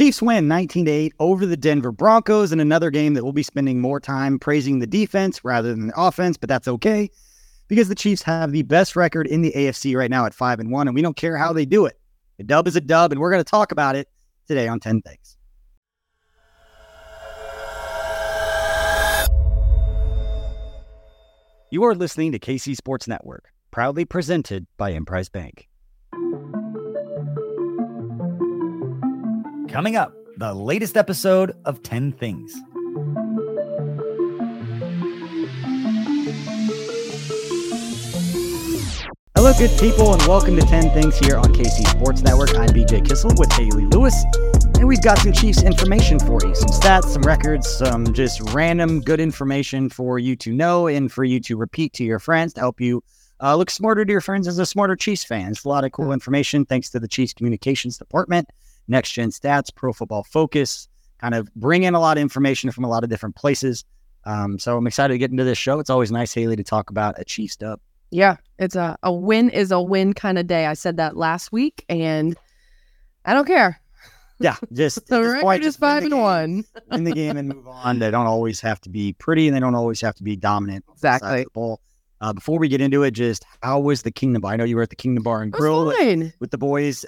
Chiefs win 19 to 8 over the Denver Broncos in another game that we'll be spending more time praising the defense rather than the offense, but that's okay because the Chiefs have the best record in the AFC right now at 5 and 1 and we don't care how they do it. A dub is a dub and we're going to talk about it today on 10 things. You are listening to KC Sports Network, proudly presented by Emprise Bank. Coming up, the latest episode of 10 Things. Hello, good people, and welcome to 10 Things here on KC Sports Network. I'm BJ Kissel with Hayley Lewis, and we've got some Chiefs information for you some stats, some records, some just random good information for you to know and for you to repeat to your friends to help you uh, look smarter to your friends as a smarter Chiefs fan. It's a lot of cool information thanks to the Chiefs Communications Department next gen stats, pro football focus, kind of bring in a lot of information from a lot of different places. Um, so I'm excited to get into this show. It's always nice, Hayley, to talk about a Chiefs dub. Yeah, it's a, a win is a win kind of day. I said that last week, and I don't care. Yeah, just the record is five and one in the game and move on. They don't always have to be pretty, and they don't always have to be dominant. Exactly. Uh, before we get into it, just how was the Kingdom Bar? I know you were at the Kingdom Bar and Grill with the boys.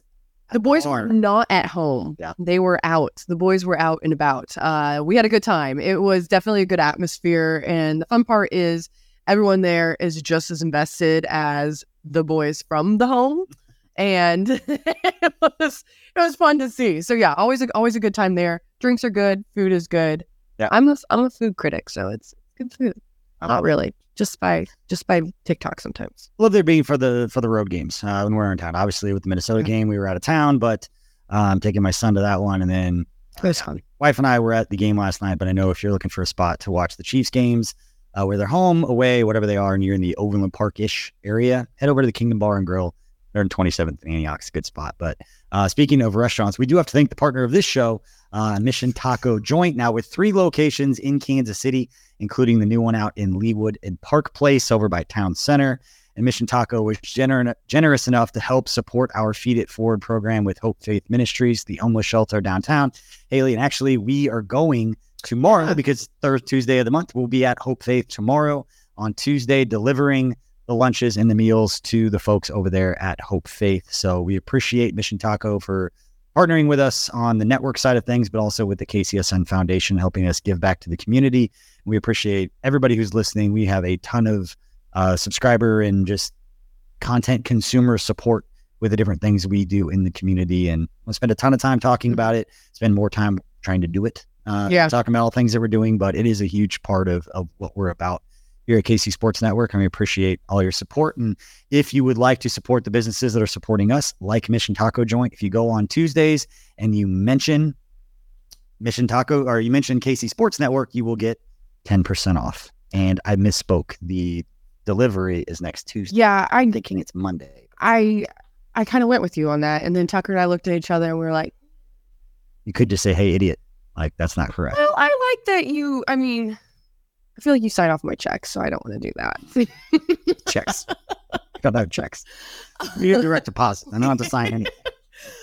The boys were not at home. Yeah. They were out. The boys were out and about. Uh, we had a good time. It was definitely a good atmosphere. And the fun part is everyone there is just as invested as the boys from the home. And it was it was fun to see. So yeah, always a, always a good time there. Drinks are good, food is good. Yeah. I'm a I'm a food critic, so it's good food. Not really just by just by TikTok sometimes. Love there being for the for the road games uh, when we're in town. Obviously, with the Minnesota yeah. game, we were out of town, but I'm um, taking my son to that one, and then uh. Wife and I were at the game last night. But I know if you're looking for a spot to watch the Chiefs games, uh, where they're home, away, whatever they are, and you're in the Overland Park ish area, head over to the Kingdom Bar and Grill. They're in 27th and Antioch. It's a good spot. But uh, speaking of restaurants, we do have to thank the partner of this show, uh, Mission Taco Joint, now with three locations in Kansas City including the new one out in Leawood and Park Place over by Town Center. And Mission Taco was gener- generous enough to help support our Feed It Forward program with Hope Faith Ministries, the homeless shelter downtown. Hayley, and actually, we are going tomorrow because third Tuesday of the month, we'll be at Hope Faith tomorrow on Tuesday, delivering the lunches and the meals to the folks over there at Hope Faith. So we appreciate Mission Taco for partnering with us on the network side of things, but also with the KCSN Foundation, helping us give back to the community. We appreciate everybody who's listening. We have a ton of uh, subscriber and just content consumer support with the different things we do in the community. And we'll spend a ton of time talking about it, spend more time trying to do it. Uh, yeah. Talking about all things that we're doing, but it is a huge part of, of what we're about here at KC Sports Network, and we appreciate all your support. And if you would like to support the businesses that are supporting us, like Mission Taco Joint, if you go on Tuesdays and you mention Mission Taco or you mention KC Sports Network, you will get 10% off. And I misspoke. The delivery is next Tuesday. Yeah, I'm thinking it's Monday. I I kind of went with you on that. And then Tucker and I looked at each other and we were like, You could just say, Hey, idiot. Like, that's not correct. Well, I like that you, I mean, I feel like you sign off my checks, so I don't want to do that. checks. Got no checks. We have direct deposit. I don't have to sign anything.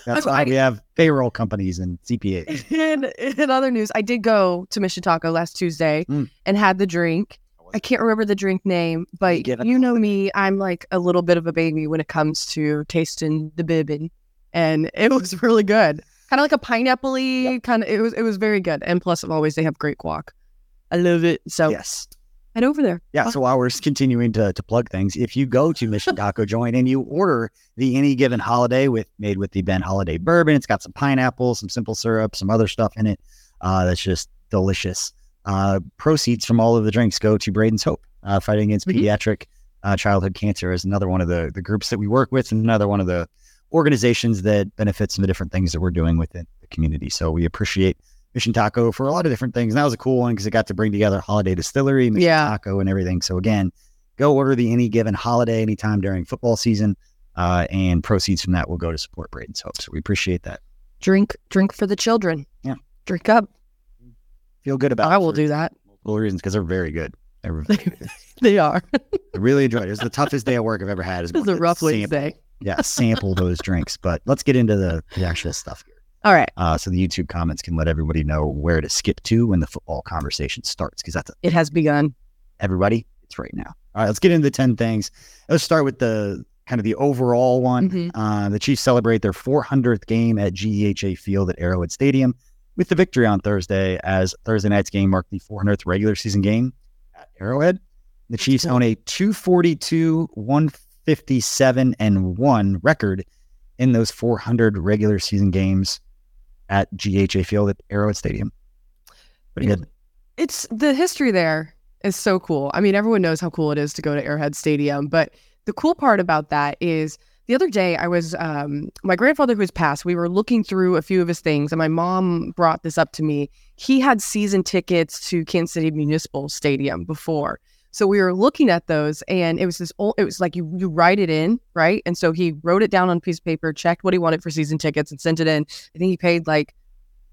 That's why we have payroll companies and CPAs. In, in other news, I did go to Mission Taco last Tuesday mm. and had the drink. I can't remember the drink name, but you know me, I'm like a little bit of a baby when it comes to tasting the bibbin. And it was really good. Kind of like a pineapple yep. kind of it was it was very good. And plus always they have great guac. I love it. So yes. Head over there. Yeah. So while we're continuing to, to plug things, if you go to Mission Taco Joint and you order the any given holiday with made with the Ben Holladay bourbon, it's got some pineapple, some simple syrup, some other stuff in it. Uh, that's just delicious. Uh, proceeds from all of the drinks go to Braden's Hope, uh, fighting against mm-hmm. pediatric uh, childhood cancer is another one of the, the groups that we work with and another one of the organizations that benefits from the different things that we're doing within the community. So we appreciate Mission Taco for a lot of different things. And that was a cool one because it got to bring together Holladay Distillery, Mission yeah. Taco, and everything. So again, go order the any given holiday anytime during football season, uh, and proceeds from that will go to support Braden's Hope. So we appreciate that. Drink, drink for the children. Yeah, drink up. Feel good about. I will do that. Multiple reasons because they're very good. They're they are. I really enjoyed it. It was the toughest day of work I've ever had. It was a rough day. Yeah, sample those drinks. But let's get into the, the actual stuff here. All right. Uh, so the YouTube comments can let everybody know where to skip to when the football conversation starts because that's a, it has begun. Everybody, it's right now. All right, let's get into the ten things. Let's start with the kind of the overall one. Mm-hmm. Uh, the Chiefs celebrate their 400th game at GEHA Field at Arrowhead Stadium with the victory on Thursday, as Thursday night's game marked the 400th regular season game at Arrowhead. The Chiefs own a 242, 157, and 1 record in those 400 regular season games at GEHA Field at Arrowhead Stadium. Pretty good. It's the history there is so cool. I mean, everyone knows how cool it is to go to Arrowhead Stadium, but the cool part about that is the other day I was um, my grandfather who has passed. We were looking through a few of his things, and my mom brought this up to me. He had season tickets to Kansas City Municipal Stadium before, so we were looking at those, and it was this old. It was like you you write it in, right? And so he wrote it down on a piece of paper, checked what he wanted for season tickets, and sent it in. I think he paid like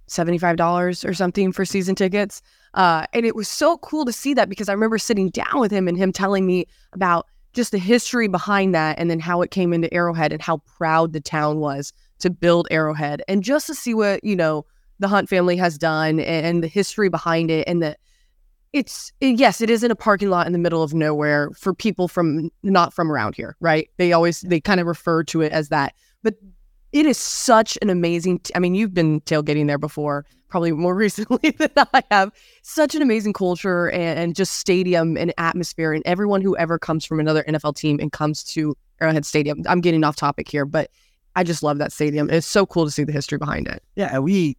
seventy five dollars or something for season tickets. Uh, and it was so cool to see that because I remember sitting down with him and him telling me about just the history behind that and then how it came into Arrowhead and how proud the town was to build Arrowhead and just to see what, you know, the Hunt family has done and, and the history behind it and the it's yes, it is in a parking lot in the middle of nowhere for people from not from around here, right? They always they kind of refer to it as that. But it is such an amazing t- I mean, you've been tailgating there before probably more recently than I have. Such an amazing culture and, and, just stadium and atmosphere, and everyone who ever comes from another NFL team and comes to Arrowhead Stadium. I'm getting off topic here, but I just love that stadium. It's so cool to see the history behind it. Yeah, we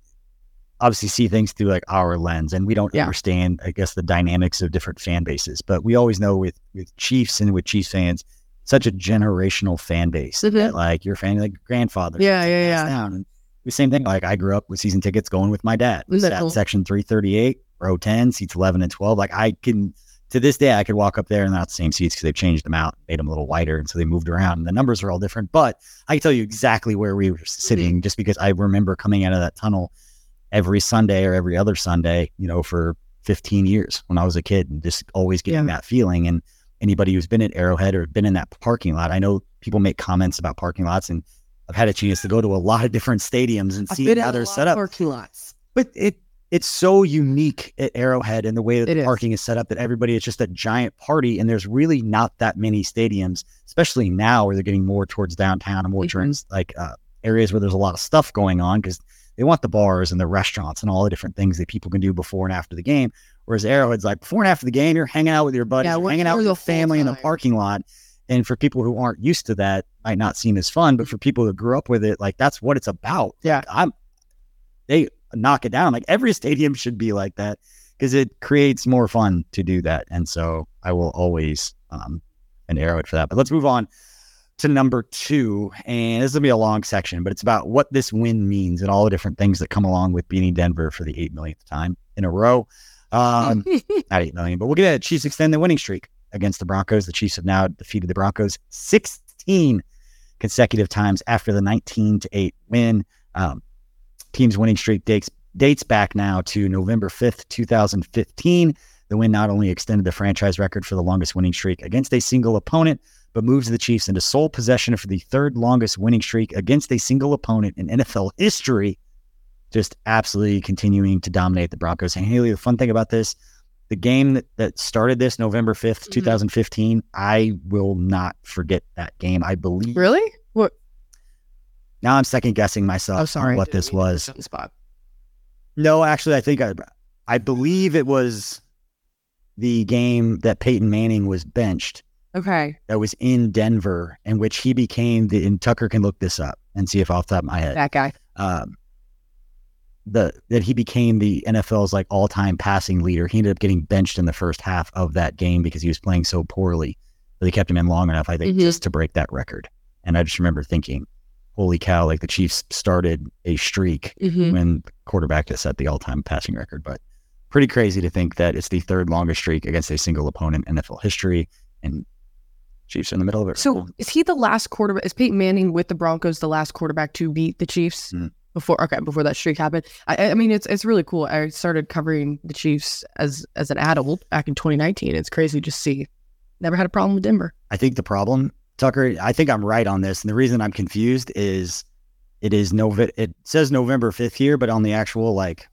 obviously see things through like our lens, and we don't yeah. understand, I guess, the dynamics of different fan bases. But we always know with with Chiefs and with Chiefs fans, such a generational fan base. Mm-hmm. That, like your family, like grandfather. Yeah, yeah, yeah. Down. And the same thing. Like I grew up with season tickets going with my dad. Sat section 338, row 10, seats 11 and 12. Like I can, to this day, I could walk up there and not the same seats because they've changed them out, made them a little wider. And so they moved around and the numbers are all different. But I can tell you exactly where we were sitting mm-hmm. just because I remember coming out of that tunnel every Sunday or every other Sunday, you know, for 15 years when I was a kid and just always getting yeah. that feeling. And anybody who's been at Arrowhead or been in that parking lot, I know people make comments about parking lots and I've had a chance to go to a lot of different stadiums and see how they're set up. Parking lots, but it it's so unique at Arrowhead and the way that it the parking is. is set up that everybody is just a giant party, and there's really not that many stadiums, especially now where they're getting more towards downtown and more mm-hmm. towards like uh, areas where there's a lot of stuff going on because they want the bars and the restaurants and all the different things that people can do before and after the game. Whereas Arrowhead's like before and after the game, you're hanging out with your buddies, yeah, hanging out with your family in the parking lot. And for people who aren't used to that, might not seem as fun. But for people who grew up with it, like that's what it's about. Yeah, I'm. They knock it down. Like every stadium should be like that because it creates more fun to do that. And so I will always um, an arrow it for that. But let's move on to number two. And this will be a long section, but it's about what this win means and all the different things that come along with beating Denver for the eight millionth time in a row. Um, not eight million, but we'll get it. Chiefs extend the winning streak against the Broncos. The Chiefs have now defeated the Broncos 16 consecutive times after the 19 to 8 win. Um, team's winning streak dates, dates back now to November 5th, 2015. The win not only extended the franchise record for the longest winning streak against a single opponent, but moves the Chiefs into sole possession for the third longest winning streak against a single opponent in NFL history. Just absolutely continuing to dominate the Broncos. And Hayley, the fun thing about this, the game that, that started this November 5th, mm-hmm. 2015, I will not forget that game. I believe. Really? What? Now I'm second guessing myself oh, sorry. what this was. Spot. No, actually, I think I, I believe it was the game that Peyton Manning was benched. Okay. That was in Denver, in which he became the. And Tucker can look this up and see if off the top of my head. That guy. Um, the that he became the NFL's like all time passing leader. He ended up getting benched in the first half of that game because he was playing so poorly. But they kept him in long enough, I think, mm-hmm. just to break that record. And I just remember thinking, holy cow, like the Chiefs started a streak mm-hmm. when quarterback to set the all time passing record. But pretty crazy to think that it's the third longest streak against a single opponent in NFL history. And Chiefs are in the middle of it. So is he the last quarterback? Is Peyton Manning with the Broncos the last quarterback to beat the Chiefs? Mm before okay before that streak happened I, I mean it's it's really cool i started covering the chiefs as as an adult back in 2019 it's crazy to see never had a problem with denver i think the problem tucker i think i'm right on this and the reason i'm confused is It is Nov. It says November fifth here, but on the actual like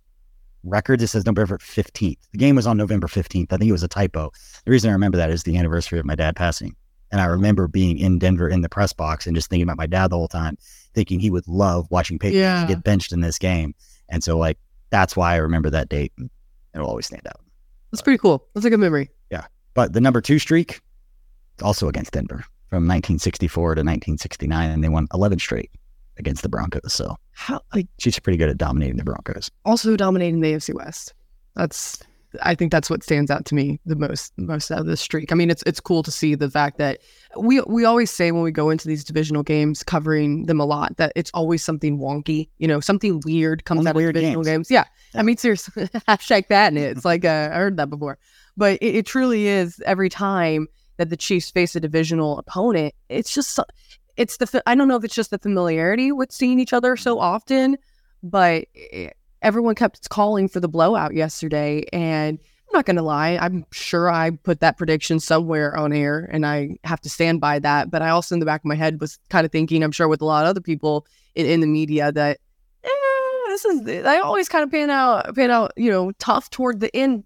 records, it says November fifteenth. The game was on November fifteenth. I think it was a typo. The reason I remember that is the anniversary of my dad passing, and I remember being in Denver in the press box and just thinking about my dad the whole time, thinking he would love watching Peyton Yeah. get benched in this game, and so like that's why I remember that date. It'll always stand out. That's pretty cool. That's a good memory. Yeah. But the number two streak, also against Denver from 1964 to 1969, and they won 11 straight against the Broncos. So How like she's pretty good at dominating the Broncos. also dominating the AFC West. That's I think that's what stands out to me the most most out of this streak. I mean, it's it's cool to see the fact that we we always say when we go into these divisional games, covering them a lot, that it's always something wonky, you know, something weird comes Only out weird of divisional games. games. Yeah. Yeah. I mean, seriously, hashtag that and It's like uh, I heard that before, but it, it truly is every time that the Chiefs face a divisional opponent. It's just it's the I don't know if it's just the familiarity with seeing each other so often, but eh, everyone kept calling for the blowout yesterday. And I'm not going to lie, I'm sure I put that prediction somewhere on air and I have to stand by that. But I also, in the back of my head, was kind of thinking, I'm sure with a lot of other people in, in the media, that eh, this is, they always kind of pan out, pan out, you know, tough toward the end.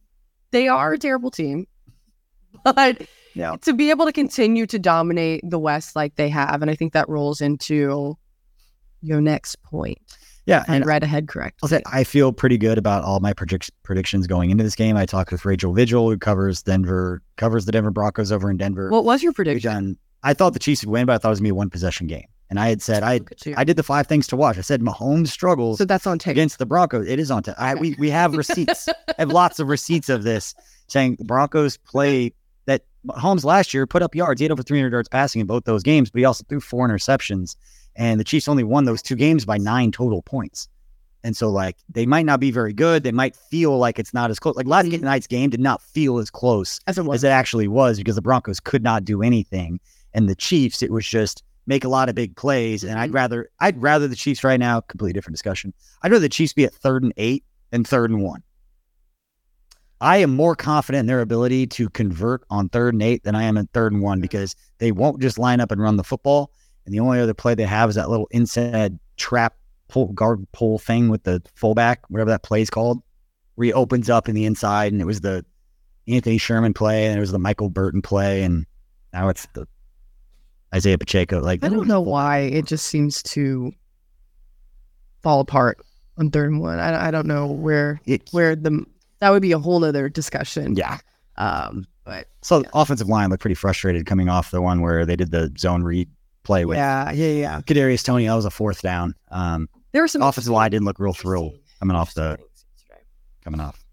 They are a terrible team. But Yeah. to be able to continue to dominate the West like they have, and I think that rolls into your next point. Yeah. And read ahead correct. I'll say I feel pretty good about all my predict- predictions going into this game. I talked with Rachel Vigil, who covers Denver, covers the Denver Broncos over in Denver. What was your prediction? done- I thought the Chiefs would win, but I thought it was going to be a one possession game. And I had said, I, Look at you. I did the five things to watch. I said Mahomes struggles so that's on tape. against the Broncos. It is on. T- I, we we have receipts. I have lots of receipts of this saying the Broncos play that Holmes last year put up yards. He had over 300 yards passing in both those games, but he also threw four interceptions. And the Chiefs only won those two games by nine total points. And so, like, they might not be very good. They might feel like it's not as close. Like last mm-hmm. night's game did not feel as close As it as it actually was because the Broncos could not do anything, and the Chiefs it was just make a lot of big plays. And I'd mm-hmm. rather I'd rather the Chiefs right now. Completely different discussion. I'd rather the Chiefs be at third and eight and third and one. I am more confident in their ability to convert on third and eight than I am in third and one mm-hmm. because they won't just line up and run the football. And the only other play they have is that little inside trap pull guard pull thing with the fullback, whatever that play is called, reopens up in the inside, and it was the Anthony Sherman play, and it was the Michael Burton play, and now it's the Isaiah Pacheco. Like I don't know why it just seems to fall apart on third and one. I, I don't know where It, where the that would be a whole other discussion. yeah. Um, but So the offensive line looked pretty frustrated coming off the one where they did the zone read play with yeah, yeah, yeah. Kadarius Toney. That was a fourth down. Um, There were some offensive line didn't look real thrilled coming off the coming off.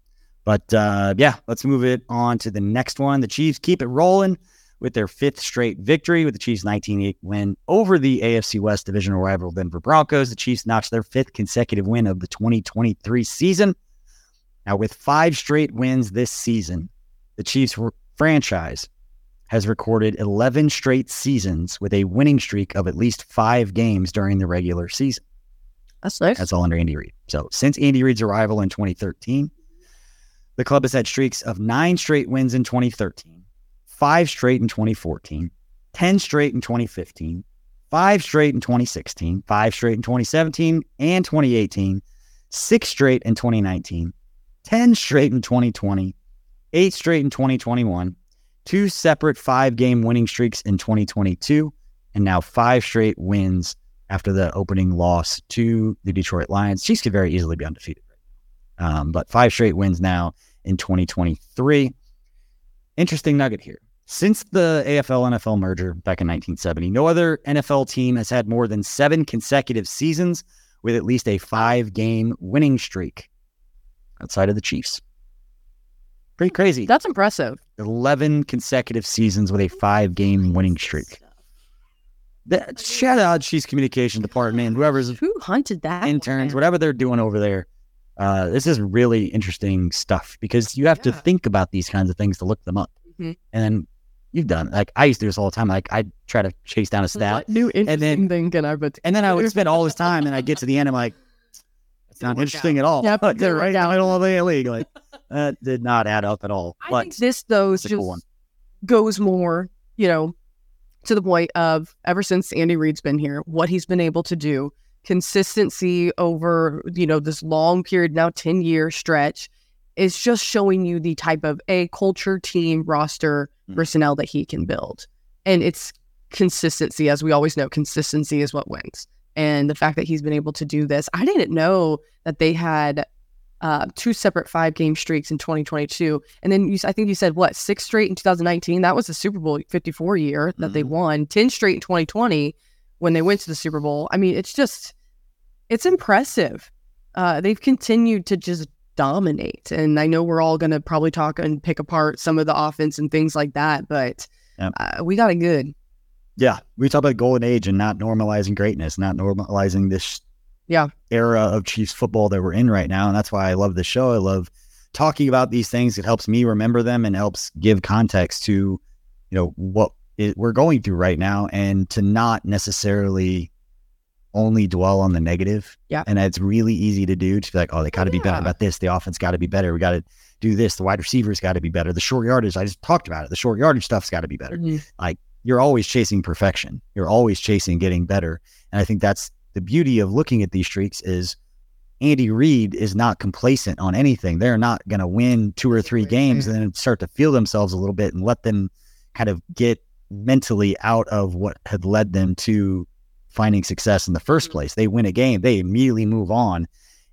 But uh, yeah, let's move it on to the next one. The Chiefs keep it rolling with their fifth straight victory with the Chiefs 19-8 win over the AFC West divisional rival Denver Broncos. The Chiefs notched their fifth consecutive win of the 2023 season. Now, with five straight wins this season, the Chiefs franchise has recorded 11 straight seasons with a winning streak of at least five games during the regular season. That's nice. That's all under Andy Reid. So since Andy Reid's arrival in 2013, the club has had streaks of nine straight wins in 2013, five straight in 2014, 10 straight in 2015, five straight in 2016, five straight in 2017 and 2018, six straight in 2019, 10 straight in 2020, eight straight in 2021, two separate five game winning streaks in 2022, and now five straight wins after the opening loss to the Detroit Lions. Chiefs could very easily be undefeated. Um, but five straight wins now in 2023. Interesting nugget here. Since the AFL NFL merger back in 1970, no other NFL team has had more than seven consecutive seasons with at least a five game winning streak outside of the Chiefs. Pretty crazy. That's impressive. 11 consecutive seasons with a five game winning streak. That, shout out Chiefs communication department, whoever's Who hunted that? interns, one? whatever they're doing over there. Uh, this is really interesting stuff because you have to think about these kinds of things to look them up. Mhm. And then you've done like I used to do this all the time. Like I try to chase down a stat, What new interesting then- thing can I put? and then I would spend all this time, and I get to the end, I'm like, it's not Didn't work interesting at all. Yep, like, they're didn't work right in the out. middle of the league. Like that did not add up at all. I But think this though just cool goes more, you know, to the point of ever since Andy Reid's been here, what he's been able to do consistency over, you know, this long period, now 10 year stretch is just showing you the type of a culture, team, roster, mm. personnel that he can build. And it's consistency, as we always know, consistency is what wins. And the fact that he's been able to do this, I didn't know that they had uh, two separate five game streaks in 2022. And then you, I think you said what, six straight in 2019? That was the Super Bowl 54 year that mm-hmm. they won, 10 straight in 2020 when they went to the Super Bowl. I mean, it's just, it's impressive. Uh, they've continued to just dominate. And I know we're all going to probably talk and pick apart some of the offense and things like that, but yep. uh, we got it good. Yeah. We talk about golden age and not normalizing greatness, not normalizing this yeah era of Chiefs football that we're in right now. And that's why I love the show. I love talking about these things. It helps me remember them and helps give context to, you know, what it, we're going through right now and to not necessarily only dwell on the negative. Yeah. And it's really easy to do to be like, oh, they got to be better about this. The offense got to be better. We got to do this. The wide receivers got to be better. The short yardage, I just talked about it. The short yardage stuff's got to be better. Mm-hmm. Like you're always chasing perfection. You're always chasing getting better. And I think that's the beauty of looking at these streaks is Andy Reid is not complacent on anything. They're not going to win two or three games and then start to feel themselves a little bit and let them kind of get mentally out of what had led them to finding success in the first mm-hmm. place. They win a game, they immediately move on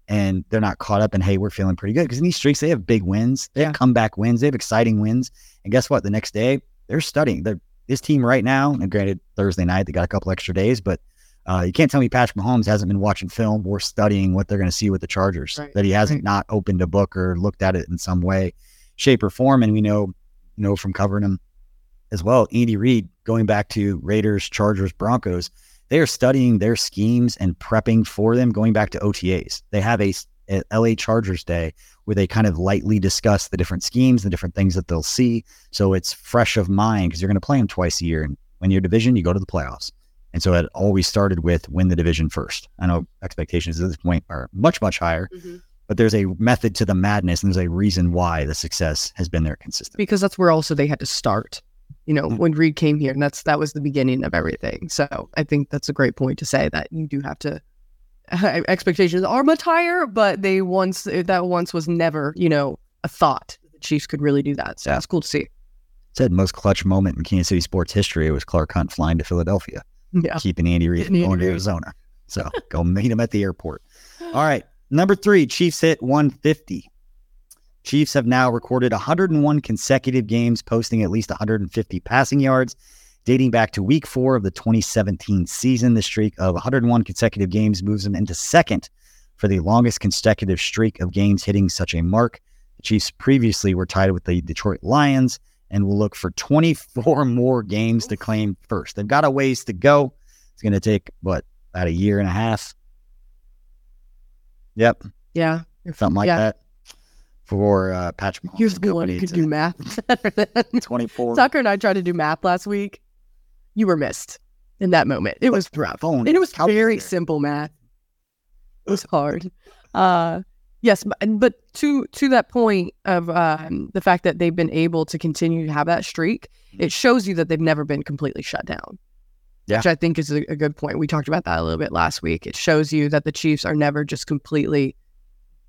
and they're not caught up in, hey, we're feeling pretty good. Because in these streaks, they have big wins, they have comeback wins, they have exciting wins. And guess what? The next day, they're studying. They're, this team right now, and granted, Thursday night, they got a couple extra days, but uh, you can't tell me Patrick Mahomes hasn't been watching film or studying what they're going to see with the Chargers, right. that he hasn't right. not opened a book or looked at it in some way, shape, or form. And we know, you know, from covering him as well, Andy Reid, going back to Raiders, Chargers, Broncos, they are studying their schemes and prepping for them going back to OTAs. They have a, a LA Chargers day where they kind of lightly discuss the different schemes, the different things that they'll see. So it's fresh of mind because you're going to play them twice a year. And when you're division, you go to the playoffs. And so it always started with win the division first. I know expectations at this point are much, much higher, mm-hmm. but there's a method to the madness and there's a reason why the success has been there consistent. Because that's where also they had to start, you know, mm-hmm. when Reid came here and that's, that was the beginning of everything. So I think that's a great point to say that you do have to, expectations are much higher, but they once, that once was never, you know, a thought the Chiefs could really do that. So yeah. it's cool to see. Said most clutch moment in Kansas City sports history was Clark Hunt flying to Philadelphia yeah. keeping Andy Reid going to Arizona. So go meet him at the airport. All right. Number three, Chiefs hit 150. Chiefs have now recorded 101 consecutive games, posting at least 150 passing yards, dating back to week four of the 2017 season. The streak of 101 consecutive games moves them into second for the longest consecutive streak of games hitting such a mark. The Chiefs previously were tied with the Detroit Lions and will look for 24 more games to claim first. They've got a ways to go. It's going to take, what, about a year and a half? Yep. Yeah. Something like yeah. that for uh, Patrick Mahomes. Here's the one who could do math 24. Tucker and I tried to do math last week. You were missed in that moment. It was rough. And it was very simple math. It was hard. Uh, Yes, but, but to to that point of um, the fact that they've been able to continue to have that streak, it shows you that they've never been completely shut down. Yeah. Which I think is a, a good point. We talked about that a little bit last week. It shows you that the Chiefs are never just completely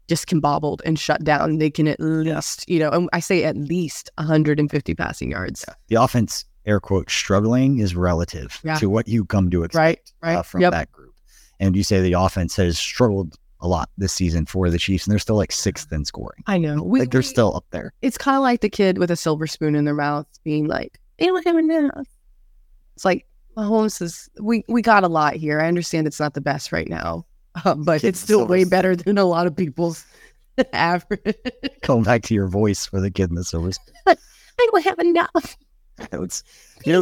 discombobbled and shut down. They can at least, you know, and I say at least 150 passing yards. The offense, air quote, struggling is relative yeah. to what you come to expect right, right. Uh, from yep. that group. And you say the offense has struggled a lot this season for the Chiefs, and they're still like sixth in scoring. I know. We, like they're we, still up there. It's kind of like the kid with a silver spoon in their mouth being like, they don't have enough. It's like, Mahomes is, we, we got a lot here. I understand it's not the best right now, um, but it's still way better than a lot of people's average. Going back to your voice for the kid in the silver spoon. I don't have enough. It's, you know.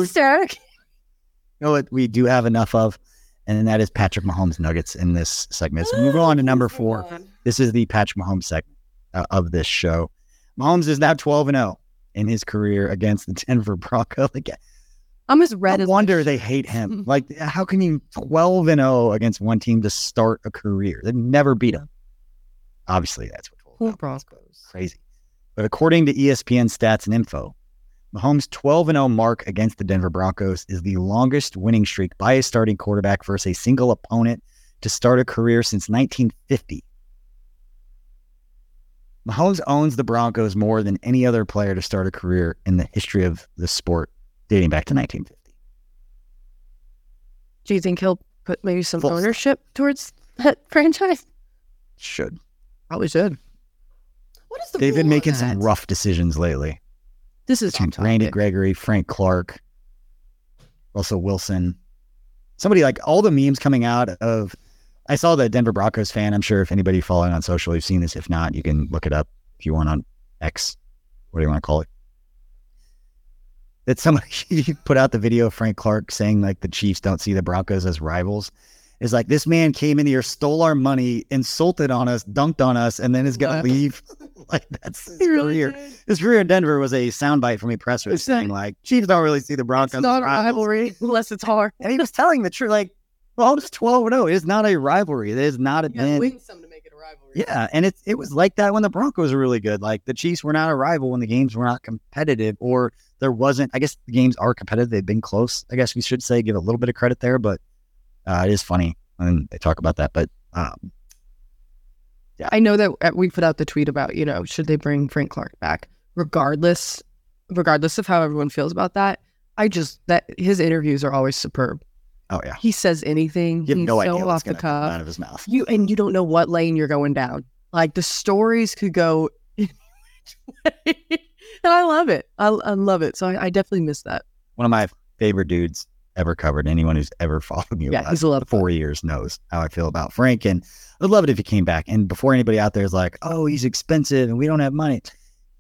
You know what we do have enough of? and that is Patrick Mahomes nuggets in this segment. So we move on to number four. This is the Patrick Mahomes segment uh, of this show. Mahomes is now 12 and 0 in his career against the Denver Broncos. Like, I'm as red no as wonder they hate him. Like, how can you 12 and 0 against one team to start a career? They've never beat him. Obviously, that's what Broncos. Crazy. But according to ESPN stats and info, Mahomes' 12 0 mark against the Denver Broncos is the longest winning streak by a starting quarterback versus a single opponent to start a career since 1950. Mahomes owns the Broncos more than any other player to start a career in the history of the sport dating back to 1950. Do you think he'll put maybe some Full ownership stop. towards that franchise? Should. Probably should. What is the They've been making some rough decisions lately. This is Randy Gregory, Frank Clark, Russell Wilson. Somebody like all the memes coming out of I saw the Denver Broncos fan. I'm sure if anybody following on social, you've seen this. If not, you can look it up if you want on X. What do you want to call it? That somebody put out the video of Frank Clark saying like the Chiefs don't see the Broncos as rivals. Is like this man came in here, stole our money, insulted on us, dunked on us, and then is gonna leave. like that's his really career. Did. His career in Denver was a soundbite from a presser saying like Chiefs don't really see the Broncos. It's not a rivalry unless it's hard. And he was telling the truth. Like well, it's 12 and 0. It is not a rivalry. It is not a you win some to make it a rivalry. Yeah. And it, it was like that when the Broncos were really good. Like the Chiefs were not a rival when the games were not competitive, or there wasn't. I guess the games are competitive. They've been close. I guess we should say, give a little bit of credit there, but uh, it is funny when they talk about that. But um, yeah. I know that uh, we put out the tweet about, you know, should they bring Frank Clark back, regardless, regardless of how everyone feels about that. I just, that his interviews are always superb. Oh yeah. He says anything. You have no so idea off the cuff. out of his mouth. You and you don't know what lane you're going down. Like the stories could go and I love it. I, I love it. So I, I, definitely miss that. One of my favorite dudes ever covered. Anyone who's ever followed me yeah, he's four years knows how I feel about Frank. And I'd love it if he came back. And before anybody out there is like, oh, he's expensive and we don't have money.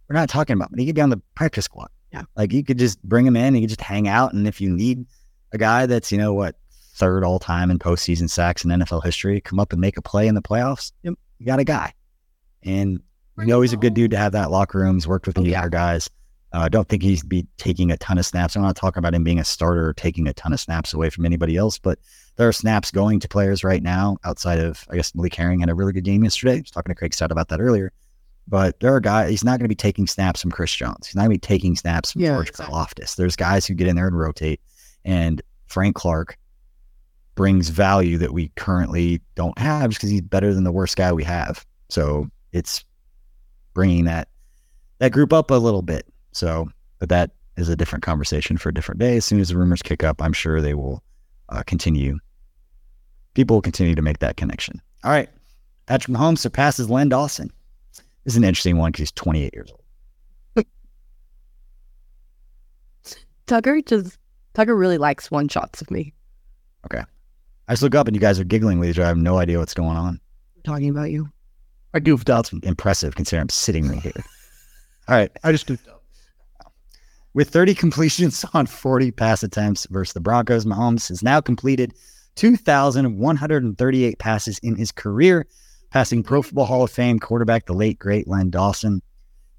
We're not talking about money. He could be on the practice squad. Yeah. Like you could just bring him in. He could just hang out. And if you need a guy that's, you know, what, third all time in postseason sacks in NFL history, come up and make a play in the playoffs, yep. you got a guy. And you know he's a good dude to have that locker room. He's worked with the oh, younger guys. Uh, I uh, don't think he'd be taking a ton of snaps. I'm not talking about him being a starter or taking a ton of snaps away from anybody else, but there are snaps going to players right now outside of, I guess, Malik Herring had a really good game yesterday. I was talking to Craig Stout about that earlier. But there are guys, he's not going to be taking snaps from Chris Jones. He's not going to be taking snaps from yeah, George exactly. There's guys who get in there and rotate. And Frank Clark brings value that we currently don't have just because he's better than the worst guy we have. So it's bringing that that group up a little bit. So, but that is a different conversation for a different day. As soon as the rumors kick up, I'm sure they will uh, continue. People will continue to make that connection. All right, Patrick Mahomes surpasses Len Dawson. This is an interesting one because he's 28 years old. Tucker just Tucker really likes one shots of me. Okay. I just look up and you guys are giggling with each other. I have no idea what's going on. talking about you. I goofed out. Impressive considering I'm sitting right here. All right. I just goofed up. With 30 completions on 40 pass attempts versus the Broncos, Mahomes has now completed 2,138 passes in his career, passing Pro Football Hall of Fame quarterback, the late, great Len Dawson,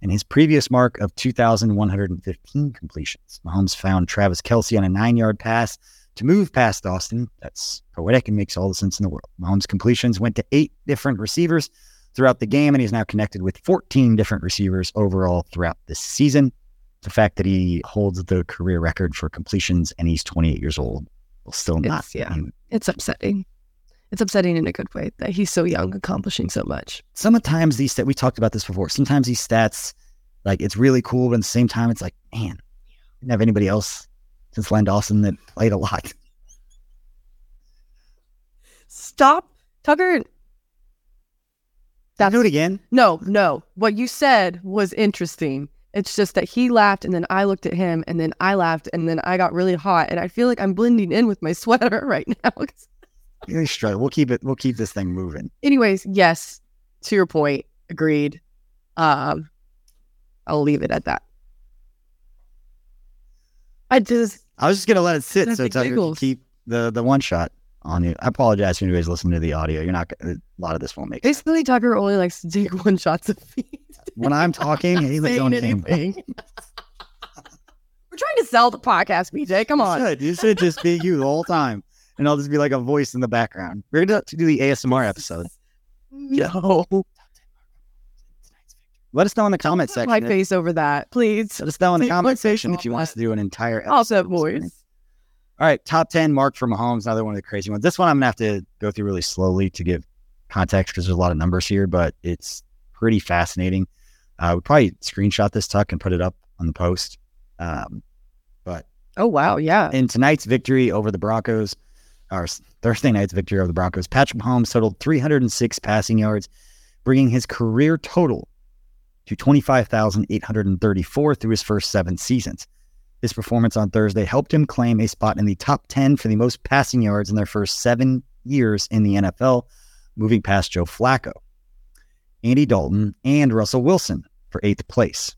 and his previous mark of 2,115 completions. Mahomes found Travis Kelce on a nine yard pass to move past Dawson, that's poetic and makes all the sense in the world. Mahomes' completions went to eight different receivers throughout the game, and he's now connected with 14 different receivers overall throughout this season. The fact that he holds the career record for completions and he's 28 years old will still not. It's, yeah, it's upsetting. It's upsetting in a good way that he's so young, accomplishing so much. Sometimes these stats, we talked about this before. Sometimes these stats, like it's really cool, but at the same time, it's like, man, didn't have anybody else since Len Dawson that played a lot. Stop, Tucker. That's, do it again. No, no. What you said was interesting. It's just that he laughed and then I looked at him and then I laughed and then I got really hot and I feel like I'm blending in with my sweater right now. Struggle. We'll keep it. We'll keep this thing moving. Anyways, yes. To your point, agreed. Um, I'll leave it at that. I just I was just gonna let it sit so it's can keep the the one shot on you. I apologize to anybody's listening to the audio. You're not a lot of this won't make. Basically, sense. Tucker only likes to take one shots of feet. when I'm talking, he's like don't anything. We're trying to sell the podcast, BJ. Come on. You should, you should just be you the whole time, and I'll just be like a voice in the background. We're gonna do the ASMR episode. No. Let us know in the comment section. My face over that, please. Let us know in the comment section if you want us to do an entire episode. Also, voice. All right, top 10 mark for Mahomes, another one of the crazy ones. This one I'm going to have to go through really slowly to give context because there's a lot of numbers here, but it's pretty fascinating. Uh, we probably screenshot this tuck and put it up on the post. Um, but oh wow, yeah! In tonight's victory over the Broncos, or Thursday night's victory over the Broncos, Patrick Mahomes totaled 306 passing yards, bringing his career total to 25,834 through his first seven seasons. His performance on Thursday helped him claim a spot in the top 10 for the most passing yards in their first seven years in the NFL, moving past Joe Flacco, Andy Dalton, and Russell Wilson for eighth place.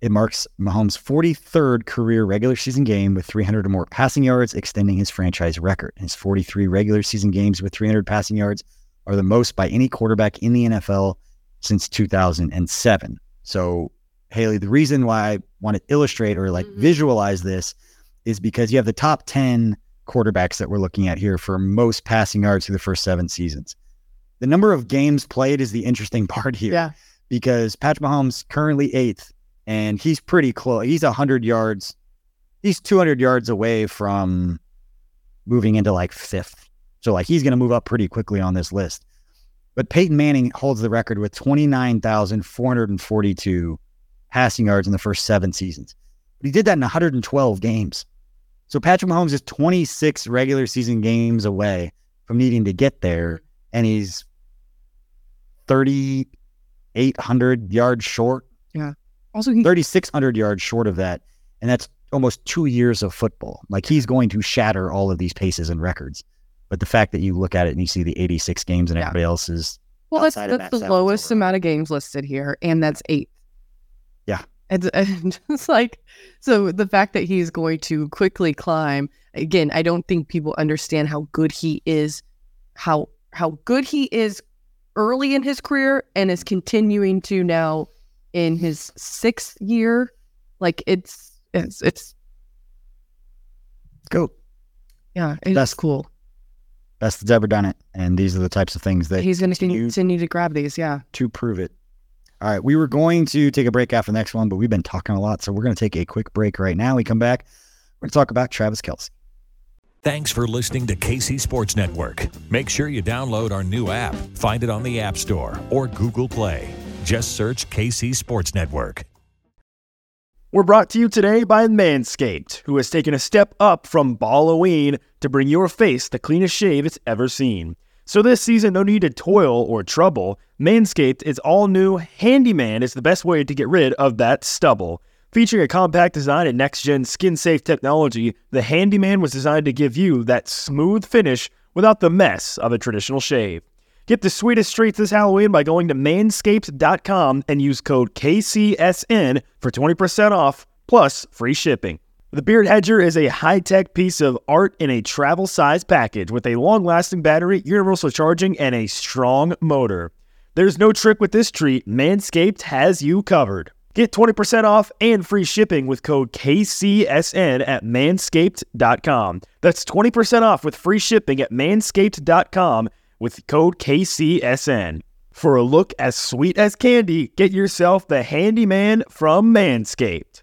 It marks Mahomes' 43rd career regular season game with 300 or more passing yards, extending his franchise record. His 43 regular season games with 300 passing yards are the most by any quarterback in the NFL since 2007. So, Hayley, the reason why I want to illustrate or like mm-hmm. visualize this is because you have the top 10 quarterbacks that we're looking at here for most passing yards through the first seven seasons. The number of games played is the interesting part here. Yeah. Because Patrick Mahomes currently eighth, and he's pretty close. He's 100 yards, he's 200 yards away from moving into like fifth. So, like, he's going to move up pretty quickly on this list. But Peyton Manning holds the record with 29,442 passing yards in the first seven seasons. But he did that in 112 games. So Patrick Mahomes is 26 regular season games away from needing to get there, and he's 3,800 yards short. Yeah. Also, he- 3,600 yards short of that. And that's almost two years of football. Like he's going to shatter all of these paces and records. But the fact that you look at it and you see the 86 games and yeah. everybody else's. well, that's, that's the lowest amount of games listed here, and that's eight. It's, and it's like so the fact that he's going to quickly climb again. I don't think people understand how good he is, how how good he is early in his career, and is continuing to now in his sixth year. Like it's it's it's go. Yeah, it's that's cool best that's ever done it. And these are the types of things that he's going to continue to grab these. Yeah. To prove it. All right. We were going to take a break after the next one, but we've been talking a lot. So we're going to take a quick break right now. We come back. We're going to talk about Travis Kelce. Thanks for listening to KC Sports Network. Make sure you download our new app. Find it on the App Store or Google Play. Just search KC Sports Network. We're brought to you today by Manscaped, who has taken a step up from Halloween to bring your face the cleanest shave it's ever seen. So this season, no need to toil or trouble. Manscaped is all new. Handyman is the best way to get rid of that stubble. Featuring a compact design and next gen skin safe technology, the Handyman was designed to give you that smooth finish without the mess of a traditional shave. Get the sweetest treats this Halloween by going to manscaped.com and use code KCSN for 20% off plus free shipping. The Beard Hedger is a high tech piece of art in a travel size package with a long lasting battery, universal charging, and a strong motor. There's no trick with this treat, Manscaped has you covered. Get 20% off and free shipping with code KCSN at manscaped.com. That's 20% off with free shipping at manscaped.com with code KCSN. For a look as sweet as candy, get yourself the handyman from Manscaped.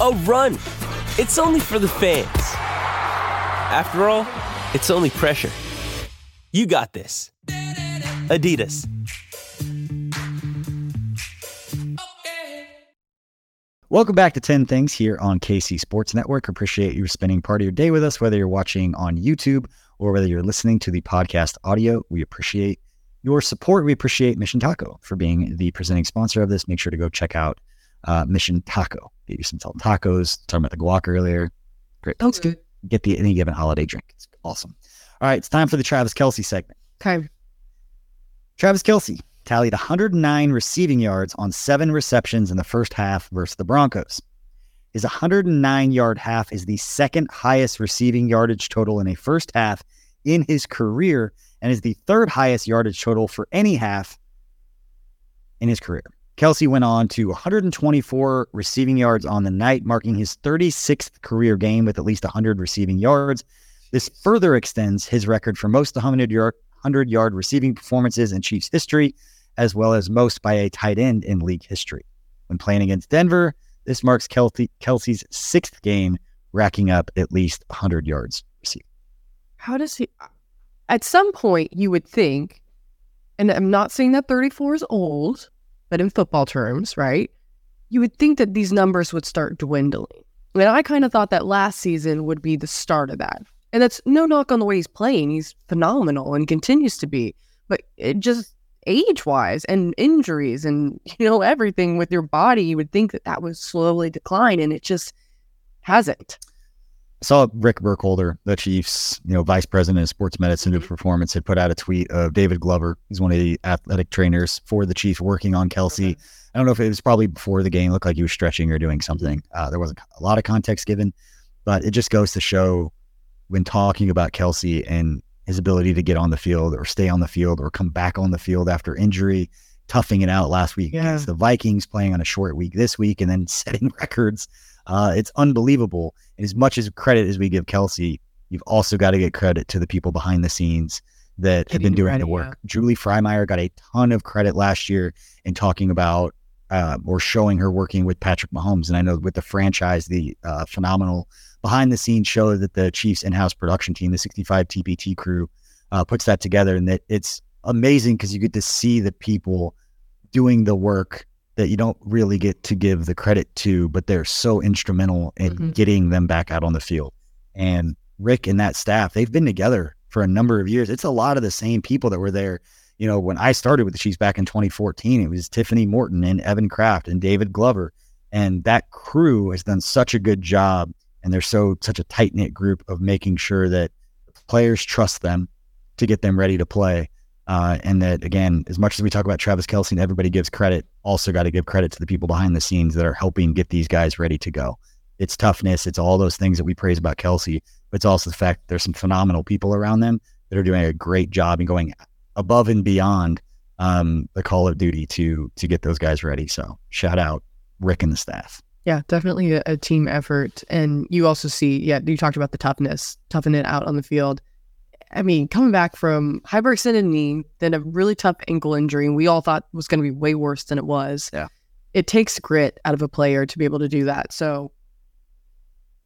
A run. It's only for the fans. After all, it's only pressure. You got this. Adidas. Welcome back to 10 Things here on KC Sports Network. Appreciate you spending part of your day with us, whether you're watching on YouTube or whether you're listening to the podcast audio. We appreciate your support. We appreciate Mission Taco for being the presenting sponsor of this. Make sure to go check out uh, Mission Taco. Get you some salt tacos. Talking about the guac earlier. Great. That's good. Get the any given holiday drink. It's awesome. All right, it's time for the Travis Kelce segment. Okay. Travis Kelce tallied 109 receiving yards on seven receptions in the first half versus the Broncos. His 109 yard half is the second highest receiving yardage total in a first half in his career and is the third highest yardage total for any half in his career. Kelce went on to 124 receiving yards on the night, marking his 36th career game with at least 100 receiving yards. This further extends his record for most 100 yard, 100 yard receiving performances in Chiefs history, as well as most by a tight end in league history. When playing against Denver, this marks Kelce, Kelce's sixth game, racking up at least 100 yards. How does he? At some point, you would think, and I'm not saying that 34 is old, but in football terms, right? You would think that these numbers would start dwindling. And I kind of thought that last season would be the start of that. And that's no knock on the way he's playing. He's phenomenal and continues to be. But it just age wise and injuries and, you know, everything with your body, you would think that that would slowly decline. And it just hasn't. Saw Rick Burkholder, the Chiefs, you know, vice president of sports medicine and mm-hmm. performance, had put out a tweet of David Glover. He's one of the athletic trainers for the Chiefs working on Kelce. Okay. I don't know if it was probably before the game, looked like he was stretching or doing something. Uh, there wasn't a lot of context given, but it just goes to show when talking about Kelce and his ability to get on the field or stay on the field or come back on the field after injury, toughing it out last week yeah. against the Vikings, playing on a short week this week, and then setting records uh, it's unbelievable. And as much as credit as we give Kelce, you've also got to get credit to the people behind the scenes that have been doing credit, the work. Yeah. Julie Frymyer got a ton of credit last year in talking about uh, or showing her working with Patrick Mahomes. And I know with the franchise, the uh, phenomenal behind the scenes show that the Chiefs in house production team, the 65 TPT crew, uh, puts that together. And that it's amazing because you get to see the people doing the work that you don't really get to give the credit to, but they're so instrumental in mm-hmm. getting them back out on the field. And Rick and that staff, they've been together for a number of years. It's a lot of the same people that were there. You know, when I started with the Chiefs back in 2014, it was Tiffany Morton and Evan Kraft and David Glover. And that crew has done such a good job. And they're so such a tight knit group of making sure that players trust them to get them ready to play. Uh, and that again, as much as we talk about Travis Kelce and everybody gives credit, also got to give credit to the people behind the scenes that are helping get these guys ready to go. It's toughness, it's all those things that we praise about Kelce, but it's also the fact there's some phenomenal people around them that are doing a great job and going above and beyond um, the call of duty to to get those guys ready. So shout out Rick and the staff. Yeah, definitely a, a team effort. And you also see, yeah, you talked about the toughness, toughing it out on the field I mean, coming back from hyperextended knee, then a really tough ankle injury, and we all thought was going to be way worse than it was. Yeah. It takes grit out of a player to be able to do that. So,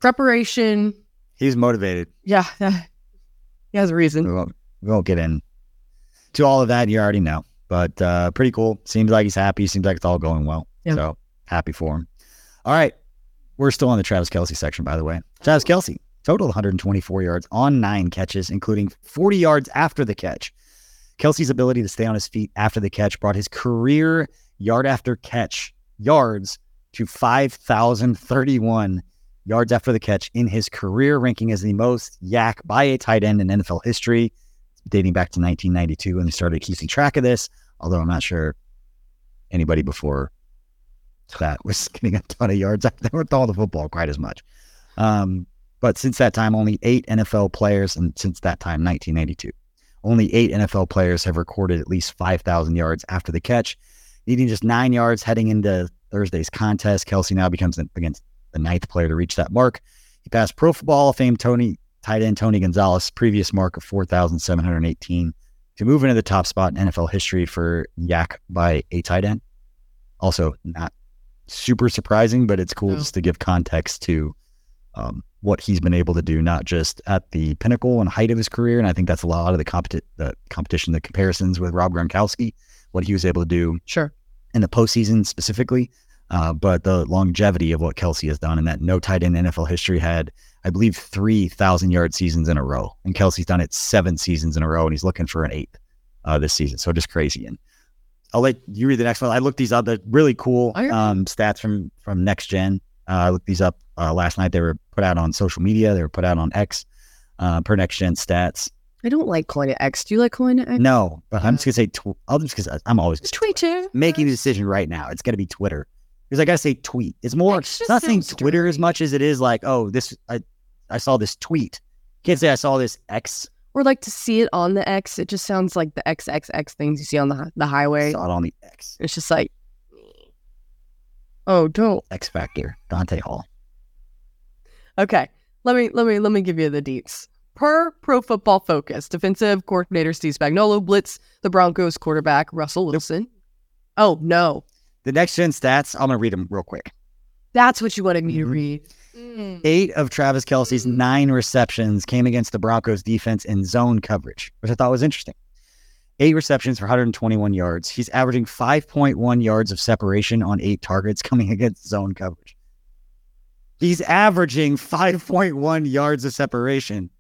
preparation. He's motivated. Yeah. he has a reason. We won't, we won't get in to all of that. You already know, but uh, pretty cool. Seems like he's happy. Seems like it's all going well. Yeah. So, happy for him. All right. We're still on the Travis Kelce section, by the way. Travis Kelce total 124 yards on nine catches, including 40 yards after the catch. Kelce's ability to stay on his feet after the catch brought his career yard after catch yards to 5,031 yards after the catch in his career, ranking as the most yak by a tight end in NFL history, dating back to 1992 when they started keeping track of this. Although I'm not sure anybody before that was getting a ton of yards. They weren't throwing the football quite as much. Um, but since that time, only eight NFL players, and since that time, 1982, only eight NFL players have recorded at least 5,000 yards after the catch, needing just nine yards heading into Thursday's contest. Kelce now becomes against the ninth player to reach that mark. He passed Pro Football Hall of Fame Tony tight end Tony Gonzalez' previous mark of 4,718 to move into the top spot in NFL history for yak by a tight end. Also, not super surprising, but it's cool just to give context to um, what he's been able to do, not just at the pinnacle and height of his career. And I think that's a lot of the, competi- the competition, the comparisons with Rob Gronkowski, what he was able to do Sure. in the postseason specifically, uh, but the longevity of what Kelce has done and that no tight end in NFL history had, I believe, 3,000 yard seasons in a row. And Kelce's done it seven seasons in a row, and he's looking for an eighth uh, this season. So just crazy. And I'll let you read the next one. I looked these up. They're really cool Oh, um, stats from from Next Gen. Uh, I looked these up uh, last night. They were put out on social media. They were put out on X uh, per Next Gen stats. I don't like calling it X. Do you like calling it X? No, but I'm just gonna say. Tw- I'll just because I'm always Twitter. making the decision right now. It's gonna be Twitter because I gotta say tweet. It's more. It's not saying Twitter as much as it is like, oh, this. I I saw this tweet. Can't say I saw this X. Or like to see it on the X. It just sounds like the XXX things you see on the the highway. Saw it on the X. It's just like, oh, don't. X Factor. Dante Hall. Okay, let me let me let me give you the deets. Per Pro Football Focus, defensive coordinator Steve Spagnuolo blitz the Broncos quarterback Russell Wilson. Oh no, The next gen stats. I'm gonna read them real quick. that's what you wanted me to Mhm. read. Eight of Travis Kelce's nine receptions came against the Broncos defense in zone coverage, which I thought was interesting. Eight receptions for 121 yards. He's averaging 5.1 yards of separation on eight targets coming against zone coverage. He's averaging 5.1 yards of separation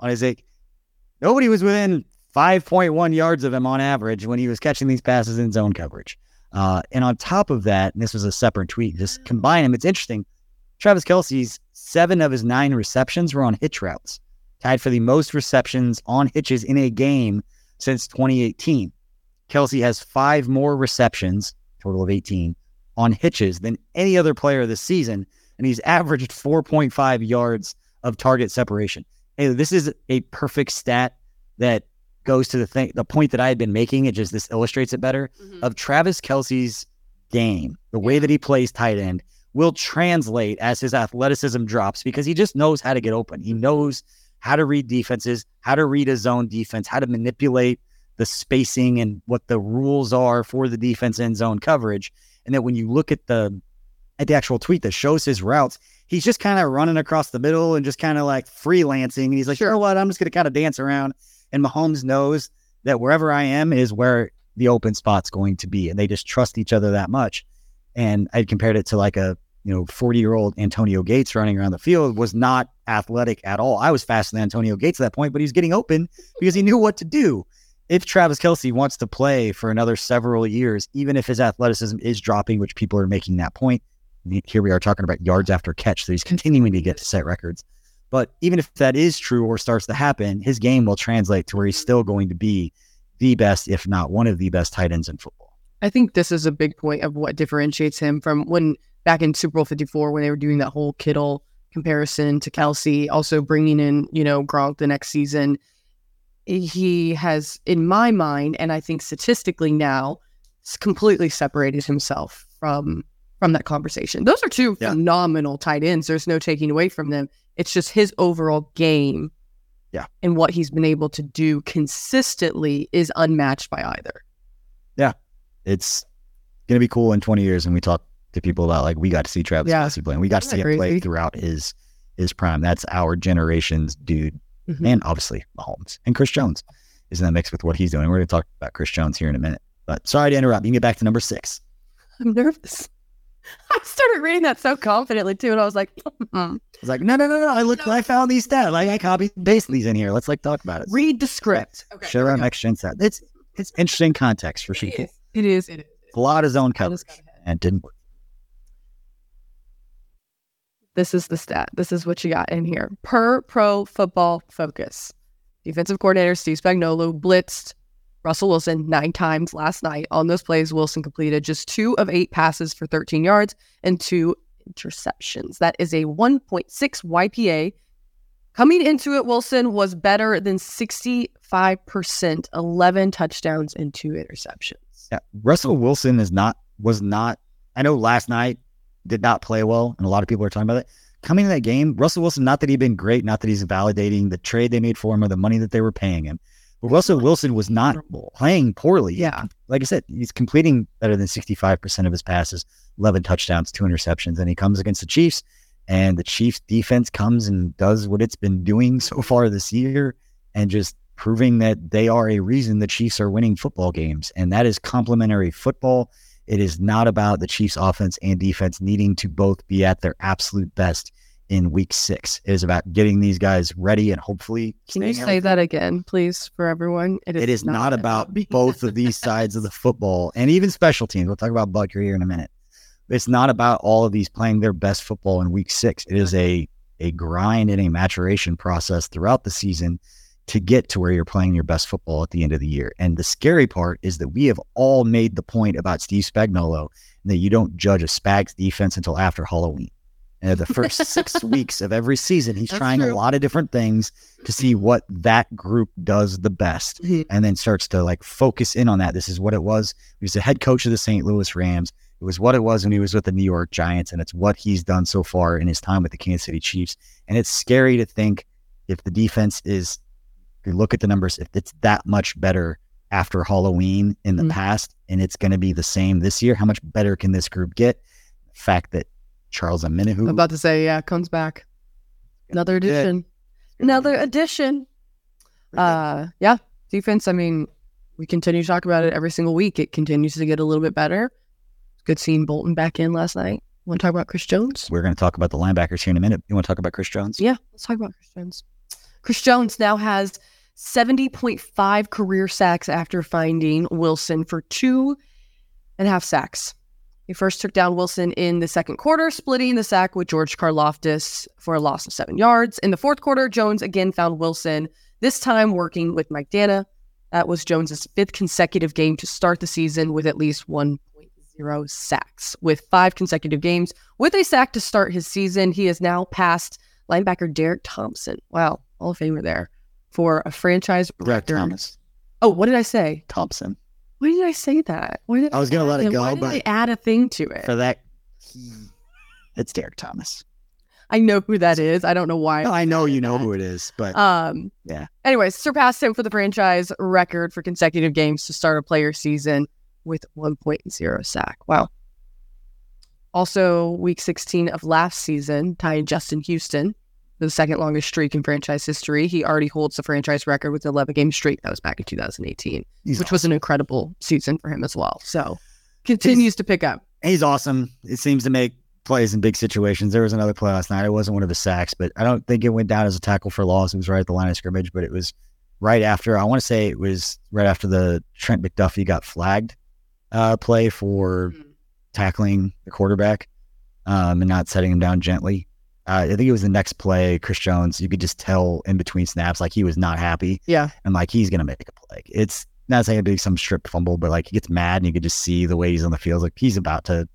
on his eight. Nobody was within 5.1 yards of him on average when he was catching these passes in zone coverage. Uh, and on top of that, and this was a separate tweet, just combine them. It's interesting. Travis Kelce's seven of his nine receptions were on hitch routes, tied for the most receptions on hitches in a game since 2018. Kelce has five more receptions, total of 18, on hitches than any other player this season, and he's averaged 4.5 yards of target separation. Hey, this is a perfect stat that goes to the thing, the point that I had been making. It just this illustrates it better mm-hmm. of Travis Kelce's game, the way that he plays tight end will translate as his athleticism drops because he just knows how to get open. He knows how to read defenses, how to read his zone defense, how to manipulate the spacing and what the rules are for the defense in zone coverage. And that when you look at the at the actual tweet that shows his routes, he's just kind of running across the middle and just kind of like freelancing. And he's like, you know what? I'm just gonna kind of dance around. And Mahomes knows that wherever I am is where the open spot's going to be. And they just trust each other that much. And I compared it to like a, you know, 40 year old Antonio Gates running around the field was not athletic at all. I was faster than Antonio Gates at that point, but he was getting open because he knew what to do. If Travis Kelce wants to play for another several years, even if his athleticism is dropping, which people are making that point, here we are talking about yards after catch. So he's continuing to get to set records. But even if that is true or starts to happen, his game will translate to where he's still going to be the best, if not one of the best tight ends in football. I think this is a big point of what differentiates him from when back in Super Bowl 54 when they were doing that whole Kittle comparison to Kelce, also bringing in, you know, Gronk the next season. He has, in my mind, and I think statistically now, completely separated himself from from that conversation. Those are two Yeah. phenomenal tight ends. There's no taking away from them. It's just his overall game Yeah. and what he's been able to do consistently is unmatched by either. Yeah. It's gonna be cool in 20 years, and we talk to people about like we got to see Travis Yeah. Kelce play, and we got to Isn't see that him play throughout his his prime. That's our generation's dude, Mhm. and obviously Mahomes and Chris Jones is in that mix with what he's doing. We're gonna talk about Chris Jones here in a minute. But sorry to interrupt. You can get back to number six. I'm nervous. I started reading that so confidently too, and I was like, "Hmm." I was like, no, no, no, no. I looked, I found these stats. Like I copied and pasted these in here. Let's like talk about it. read the script. Okay, Share here our we go. next gen stat. It's it's interesting context for sure. It is. It is. It is. A lot of zone I coverage just got ahead. and didn't work. This is the stat. This is what you got in here. Per Pro Football Focus, defensive coordinator Steve Spagnuolo blitzed Russell Wilson nine times last night. On those plays, Wilson completed just two of eight passes for 13 yards and two interceptions. That is a 1.6 YPA. Coming into it, Wilson was better than 65%, 11 touchdowns and two interceptions. Yeah, Russell Wilson is not was not. I know last night did not play well, and a lot of people are talking about it. Coming to that game, Russell Wilson, not that he'd been great, not that he's validating the trade they made for him or the money that they were paying him, But Russell Wilson was not playing poorly. Yeah. Like I said, he's completing better than 65% of his passes, 11 touchdowns, two interceptions. And he comes against the Chiefs, and the Chiefs defense comes and does what it's been doing so far this year and just proving that they are a reason the Chiefs are winning football games. And that is complementary football. It is not about the Chiefs offense and defense needing to both be at their absolute best in week six. It is about getting these guys ready and hopefully. Can you say that again, please, for everyone? It is, it is not, not about both of these sides of the football and even special teams. We'll talk about Butker here in a minute. It's not about all of these playing their best football in week six. It is a a grind and a maturation process throughout the season to get to where you're playing your best football at the end of the year. And the scary part is that we have all made the point about Steve Spagnuolo that you don't judge a Spags defense until after Halloween. And the first six weeks of every season, he's That's trying true. a lot of different things to see what that group does the best mm-hmm. and then starts to like focus in on that. This is what it was. He was the head coach of the St. Louis Rams. It was what it was when he was with the New York Giants, and it's what he's done so far in his time with the Kansas City Chiefs. And it's scary to think if the defense is, if you look at the numbers, if it's that much better after Halloween in the mm-hmm. past, and it's going to be the same this year, how much better can this group get? The fact that Charles Omenihu. I'm about to say, yeah, comes back. Another edition. Another edition. Uh, yeah, defense. I mean, we continue to talk about it every single week. It continues to get a little bit better. Good seeing Bolton back in last night. Want to talk about Chris Jones? We're going to talk about the linebackers here in a minute. You want to talk about Chris Jones? Yeah, let's talk about Chris Jones. Chris Jones now has 70.5 career sacks after finding Wilson for two and a half sacks. He first took down Wilson in the second quarter, splitting the sack with George Karlaftis for a loss of seven yards. In the fourth quarter, Jones again found Wilson, this time working with Mike Danna. That was Jones's fifth consecutive game to start the season with at least 1.0 sacks. With five consecutive games with a sack to start his season, he has now passed linebacker Derek Thompson. Wow, Hall of Famer there for a franchise Brett Thomas. Oh, what did I say? Thompson. Why did I say that? Why did I was going to let it go, Why but I add a thing to it for that, it's Derrick Thomas. I know who that is. I don't know why. No, I know you know that. who it is, but um, yeah. Anyways, surpassed him for the franchise record for consecutive games to start a player season with 1.0 sack. Wow. Also, week 16 of last season, tied Justin Houston the second longest streak in franchise history. He already holds the franchise record with an 11 game streak. That was back in 2018, he's which awesome. was an incredible season for him as well. So continues he's, to pick up. He's awesome. It seems to make plays in big situations. There was another play last night. It wasn't one of his sacks, but I don't think it went down as a tackle for loss. It was right at the line of scrimmage, but it was right after. I want to say it was right after the Trent McDuffie got flagged uh, play for mm-hmm. tackling the quarterback um, and not setting him down gently. Uh, I think it was the next play, Chris Jones. You could just tell in between snaps, like he was not happy. Yeah. And like he's gonna make a play. It's not saying it'd be some strip fumble, but like he gets mad and you could just see the way he's on the field. Like he's about to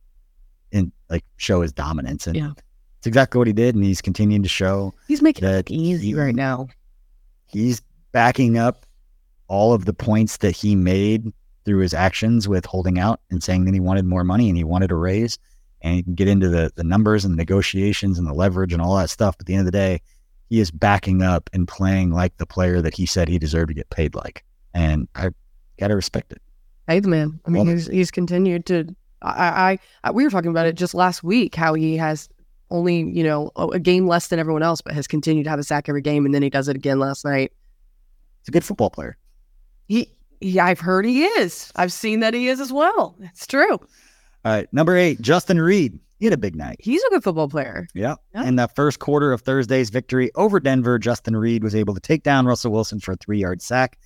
in like show his dominance. And yeah. it's exactly what he did, and he's continuing to show he's making it easy he, right now. He's backing up all of the points that he made through his actions with holding out and saying that he wanted more money and he wanted a raise and you can get into the, the numbers and the negotiations and the leverage and all that stuff. But at the end of the day, he is backing up and playing like the player that he said he deserved to get paid like. And I got to respect it. Hey, the man. I mean, well, he's, he's continued to. I, I, I, we were talking about it just last week how he has only you know a game less than everyone else, but has continued to have a sack every game, and then he does it again last night. He's a good football player. He, he I've heard he is. I've seen that he is as well. It's true. All right, number eight, Justin Reid. He had a big night. He's a good football player. Yeah. yeah. In the first quarter of Thursday's victory over Denver, Justin Reid was able to take down Russell Wilson for a three yard sack.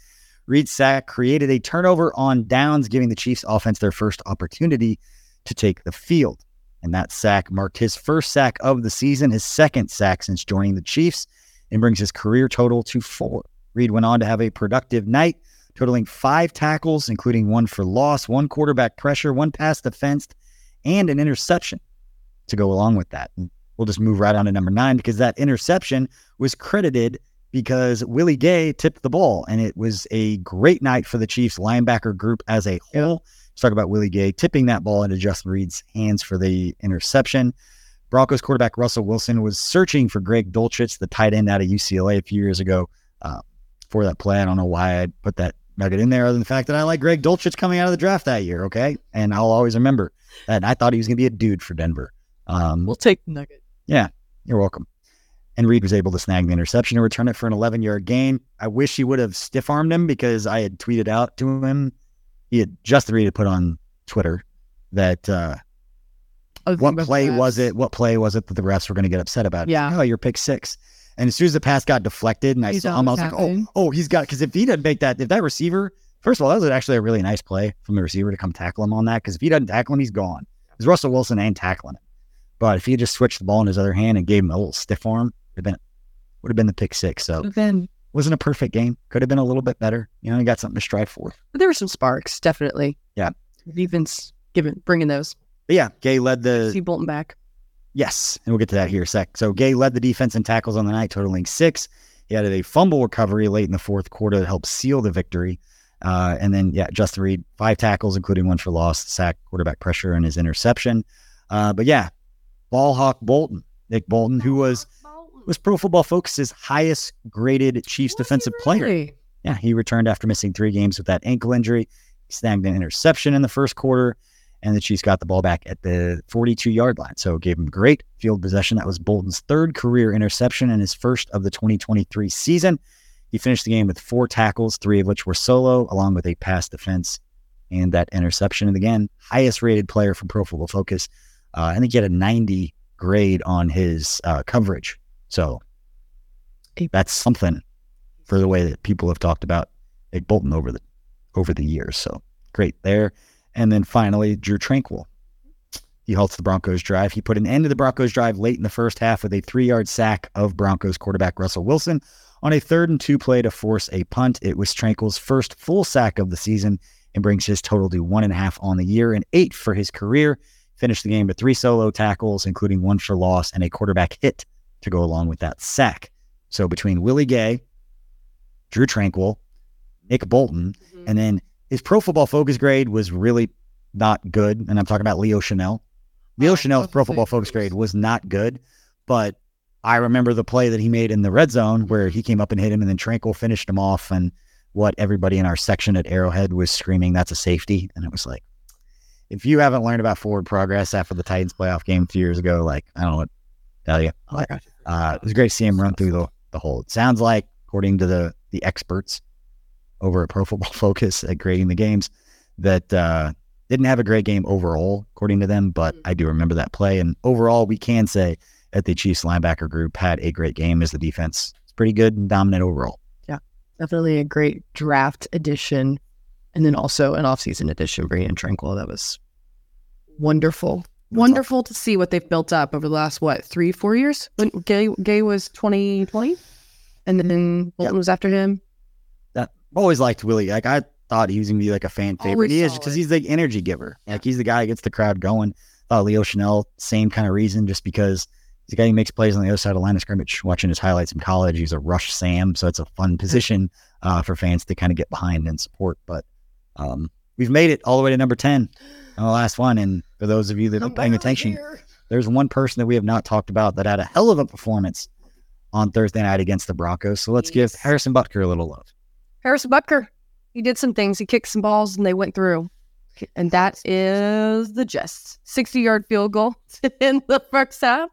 Reid's sack created a turnover on downs, giving the Chiefs offense their first opportunity to take the field. And that sack marked his first sack of the season, his second sack since joining the Chiefs, and brings his career total to four. Reid went on to have a productive night totaling five tackles, including one for loss, one quarterback pressure, one pass defense, and an interception to go along with that. And we'll just move right on to number nine because that interception was credited because Willie Gay tipped the ball, and it was a great night for the Chiefs linebacker group as a whole. Let's talk about Willie Gay tipping that ball into Justin Reid's hands for the interception. Broncos quarterback Russell Wilson was searching for Greg Dulcich, the tight end out of UCLA a few years ago. Uh, for that play. I don't know why I put that nugget in there, other than the fact that I like Greg Dulcich coming out of the draft that year. Okay, and I'll always remember that. I thought he was going to be a dude for Denver. Um, we'll take the nugget. Yeah, you're welcome. And Reid was able to snag the interception and return it for an 11 yard gain. I wish he would have stiff armed him because I had tweeted out to him. He had just Reed to put on Twitter that uh, what play was it? What play was it that the refs were going to get upset about? Yeah. Oh, your pick six. And as soon as the pass got deflected and I he's saw him, I was like, oh, oh, he's got, because if he didn't make that, if that receiver, first of all, that was actually a really nice play from the receiver to come tackle him on that. Because if he doesn't tackle him, he's gone. Because Russell Wilson ain't tackling him. But if he just switched the ball in his other hand and gave him a little stiff arm, would have been would have been the pick six. So then wasn't a perfect game. Could have been a little bit better. You know, he got something to strive for. But there were some sparks, definitely. Yeah, defense giving bringing those. But yeah, Gay led the see Bolton back. Yes, and we'll get to that here a sec. So Gay led the defense in tackles on the night, totaling six. He had a fumble recovery late in the fourth quarter that helped seal the victory. Uh, and then, yeah, Justin Reid, five tackles, including one for loss, sack, quarterback pressure, and his interception. Uh, but yeah, ball hawk Bolton, Nick Bolton, who was was Pro Football Focus's highest graded Chiefs was defensive really? player. Yeah, he returned after missing three games with that ankle injury. He snagged an interception in the first quarter, and the Chiefs got the ball back at the 42 yard line. So it gave him great field possession. That was Bolton's third career interception and his first of the 2023 season. He finished the game with four tackles, three of which were solo, along with a pass defense and that interception. And again, highest rated player from Pro Football Focus. Uh, I think he had a 90 grade on his uh, coverage. So that's something for the way that people have talked about Nick Bolton over the over the years. So great there. And then finally, Drew Tranquill. He halts the Broncos drive. He put an end to the Broncos drive late in the first half with a three yard sack of Broncos quarterback Russell Wilson on a third and two play to force a punt. It was Tranquill's first full sack of the season and brings his total to one and a half on the year and eight for his career. Finished the game with three solo tackles, including one for loss and a quarterback hit to go along with that sack. So between Willie Gay, Drew Tranquill, Nick Bolton, mm-hmm. and then his pro football focus grade was really not good. And I'm talking about Leo Chenal. Leo oh, Chenal's pro football focus grade was not good, but I remember the play that he made in the red zone where he came up and hit him, and then Tranquill finished him off. And what everybody in our section at Arrowhead was screaming, that's a safety. And it was like, if you haven't learned about forward progress after the Titans playoff game a few years ago, like, I don't know what to tell you. Uh, it was great to see him run through the, the hole. It sounds like, according to the, the experts over at Pro Football Focus at grading the games, that uh, didn't have a great game overall, according to them, but mm-hmm. I do remember that play. And overall, we can say that the Chiefs linebacker group had a great game as the defense is pretty good and dominant overall. Yeah, definitely a great draft addition. And then also an offseason addition, bringing in Tranquill. That was wonderful. That's wonderful awesome. to see what they've built up over the last, what, three, four years? When Gay, Gay was 2020 and then Bolton yep. was after him. That always liked Willie. Like I thought he was gonna be like a fan favorite. Always he is because he's the energy giver. Like he's the guy who gets the crowd going. Thought Leo Chenal, same kind of reason, just because he's a guy who makes plays on the other side of the line of scrimmage. Watching his highlights in college, he's a rush Sam, so it's a fun position uh, for fans to kind of get behind and support. But um, we've made it all the way to number ten on the last one. And for those of you that are paying attention, here. there's one person that we have not talked about that had a hell of a performance on Thursday night against the Broncos. So let's yes. give Harrison Butker a little love. Harrison Butker, he did some things. He kicked some balls and they went through. And that is the Jets. 60 yard field goal in the first half.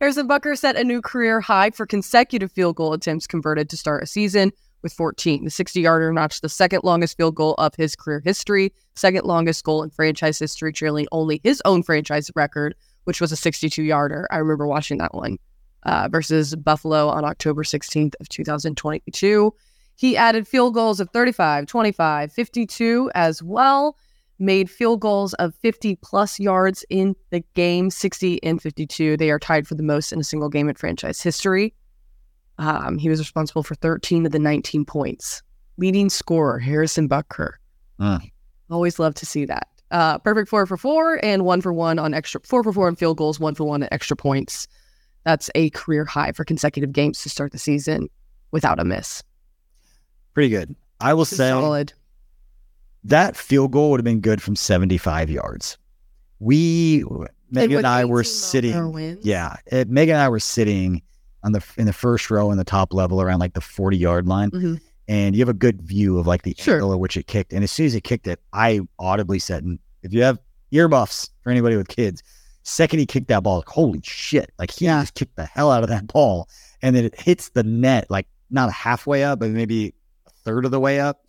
Harrison Butker set a new career high for consecutive field goal attempts converted to start a season with 14. The 60 yarder notched the second longest field goal of his career history, second longest goal in franchise history, trailing only his own franchise record, which was a 62 yarder. I remember watching that one uh, versus Buffalo on October 16th of 2022. He added field goals of 35, 25, 52 as well. Made field goals of 50 plus yards in the game, 60 and 52. They are tied for the most in a single game in franchise history. Um, he was responsible for 13 of the 19 points. Leading scorer, Harrison Butker. Uh. Always love to see that. Uh, perfect four for four and one for one on extra, four for four on field goals, one for one on extra points. That's a career high for consecutive games to start the season without a miss. Pretty good. I will say solid. that field goal would have been good from 75 yards. We, Megan and I were sitting. Yeah. It, Megan and I were sitting on the in the first row in the top level around like the 40 yard line. Mm-hmm. and you have a good view of like the Sure. angle at which it kicked. And as soon as it kicked it, I audibly said, and if you have earmuffs for anybody with kids, second he kicked that ball, like, holy shit. Like he just kicked the hell out of that ball. And then it hits the net, like not halfway up, but maybe third of the way up.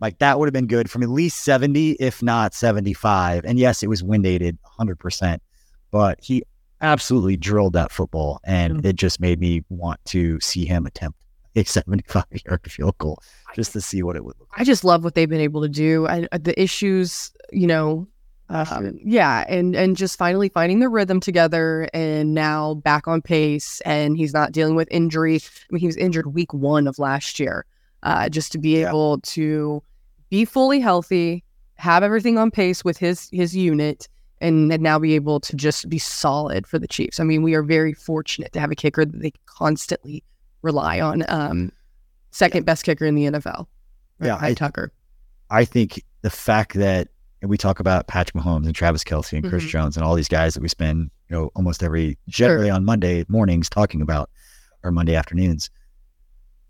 Like that would have been good from at least 70, if not 75. And yes, it was wind aided 100%, but he absolutely drilled that football. And it just made me want to see him attempt a 75 yard field goal just to see what it would look like. I just love what they've been able to do. I, uh, the issues, you know, um, yeah, and and just finally finding the rhythm together, and now back on pace, and he's not dealing with injury. I mean, he was injured week one of last year. Uh, just to be able to be fully healthy, have everything on pace with his his unit, and, and now be able to just be solid for the Chiefs. I mean, we are very fortunate to have a kicker that they constantly rely on. Um, second best kicker in the NFL. Yeah, I- Tucker. I think the fact that and we talk about Patrick Mahomes and Travis Kelce and Chris Mhm. Jones and all these guys that we spend, you know, almost every generally on Monday mornings talking about or Monday afternoons.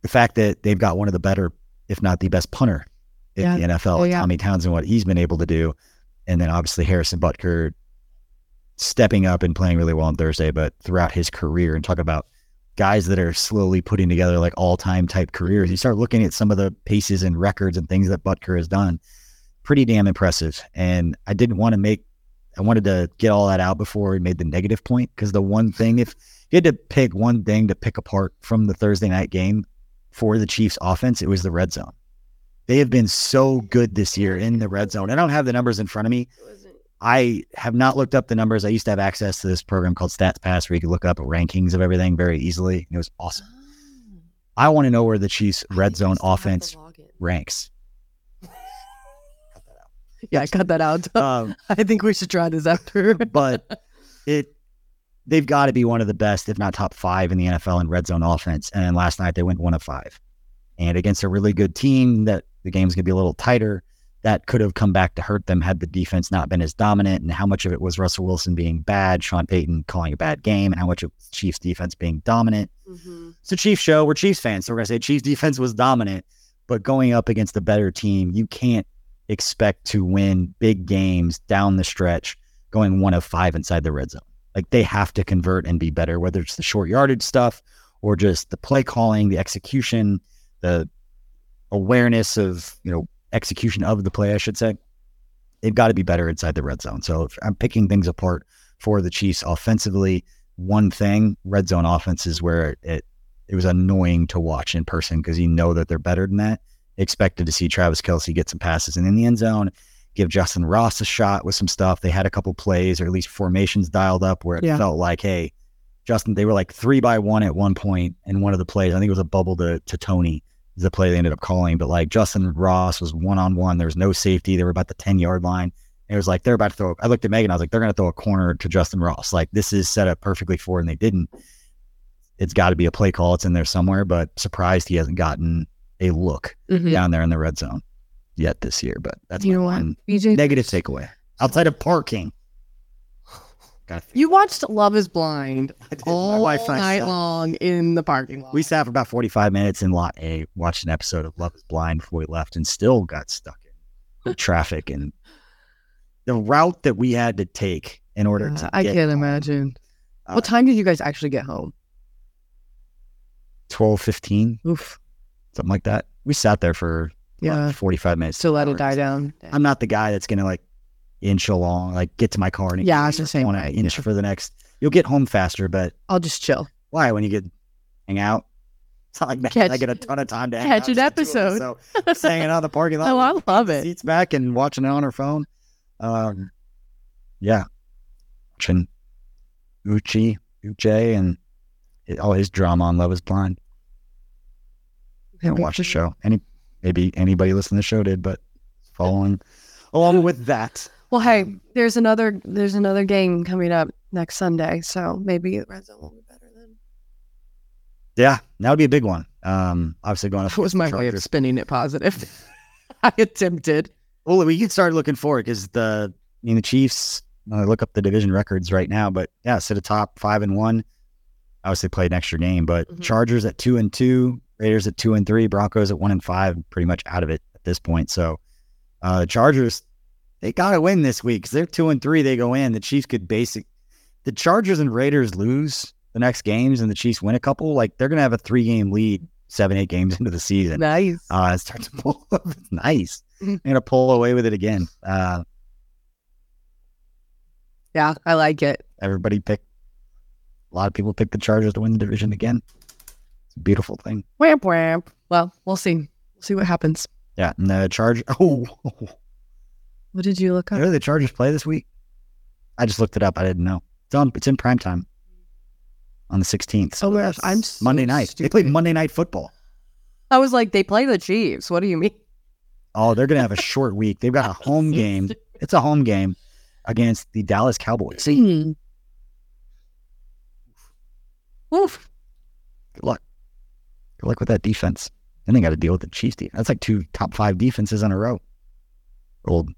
The fact that they've got one of the better, if not the best punter in Yeah. the NFL, Oh, yeah. Tommy Townsend, what he's been able to do. And then obviously Harrison Butker stepping up and playing really well on Thursday, but throughout his career and talk about guys that are slowly putting together like all time type careers. You start looking at some of the paces and records and things that Butker has done. Pretty damn impressive. And I didn't want to make, I wanted to get all that out before we made the negative point because the one thing, if you had to pick one thing to pick apart from the Thursday night game for the Chiefs offense, it was the red zone. They have been so good this year in the red zone. I don't have the numbers in front of me. I have not looked up the numbers. I used to have access to this program called Stats Pass where you could look up rankings of everything very easily. It was awesome. I want to know where the Chiefs red zone offense ranks. Yeah, I cut that out. Um, I think we should try this after. but it they've got to be one of the best, if not top five in the NFL in red zone offense. And then last night they went one of five. And against a really good team that the game's gonna be a little tighter, that could have come back to hurt them had the defense not been as dominant. And how much of it was Russell Wilson being bad, Sean Payton calling a bad game, and how much of Chiefs defense being dominant. Mm-hmm. It's a Chiefs show. We're Chiefs fans, so we're gonna say Chiefs defense was dominant, but going up against a better team, you can't expect to win big games down the stretch, going one of five inside the red zone. Like they have to convert and be better, whether it's the short yardage stuff or just the play calling, the execution, the awareness of you know execution of the play. I should say they've got to be better inside the red zone. So I'm picking things apart for the Chiefs offensively, one thing red zone offense is where it it was annoying to watch in person because you know that they're better than that. Expected to see Travis Kelce get some passes and in the end zone, give Justin Ross a shot with some stuff. They had a couple plays or at least formations dialed up where it Yeah. felt like, hey, Justin, they were like three by one at one point. in one of the plays, I think it was a bubble to to Tony, is the play they ended up calling. But like Justin Ross was one on one. There was no safety. They were about the 10 yard line. And it was like they're about to throw. I looked at Megan. I was like, they're going to throw a corner to Justin Ross. Like this is set up perfectly for, and they didn't. It's got to be a play call. It's in there somewhere. But surprised he hasn't gotten a look Mhm. down there in the red zone yet this year. But that's You know what? BJ, negative takeaway outside of parking. You watched Love is Blind I did. My all wife and I night long in the parking lot. We sat for about 45 minutes in lot A, watched an episode of Love is Blind before we left, and still got stuck in traffic and the route that we had to take in order Uh, to I get can't home, imagine. uh, what time did you guys actually get home? 12, 15, Oof. something like that. We sat there for Yeah. 45 minutes. To let it die down. I'm not the guy that's to like inch along, like get to my car and Yeah, I was the same want to inch for the next. You'll get home faster, but I'll just chill. why when you get hang out? It's not like man, Catch- I get a ton of time to catch an just the two of us, episode. So just hanging out in the parking lot. Oh, I love it. Seats back and watching it on her phone. Um, yeah, watching Uchi, Uche, and all his drama on Love Is Blind. Haven't watched the show. Any maybe anybody listening to the show did, but following along with that. Well, hey, there's another there's another game coming up next Sunday, so maybe Red Zone will be better then. Yeah, that would be a big one. Um, obviously going up. That was my against the way of spinning it positive. I attempted. Well, we can start looking forward because the I mean the Chiefs. I look up the division records right now, but yeah, sit atop five and one. Obviously played an extra game, but Mhm. Chargers at two and two, Raiders at two and three, Broncos at one and five, pretty much out of it at this point. So uh, the Chargers, they got to win this week because they're two and three. They go in. The Chiefs could basic. The Chargers and Raiders lose the next games, and the Chiefs win a couple. Like they're gonna have a three game lead, seven eight games into the season. Nice. Uh, it starts to pull up. Nice. I'm gonna pull away with it again. Uh, yeah, I like it. Everybody picked. A lot of people picked the Chargers to win the division again. Beautiful thing. Whamp whamp. Well, we'll see. We'll see what happens. Yeah, and the Charge. Oh, What did you look where up? do the Chargers play this week? I just looked it up. I didn't know. It's on. It's in prime time on the 16th. Oh my gosh, I'm so Monday night. They played. Monday night football. I was like, they play the Chiefs. What do you mean? Oh, they're gonna have a short week. They've got a home game. It's a home game against the Dallas Cowboys. Hmm. Oof. Good luck. Good luck with that defense. Then they got to deal with the Chiefs defense. That's like two top five defenses in a row. Old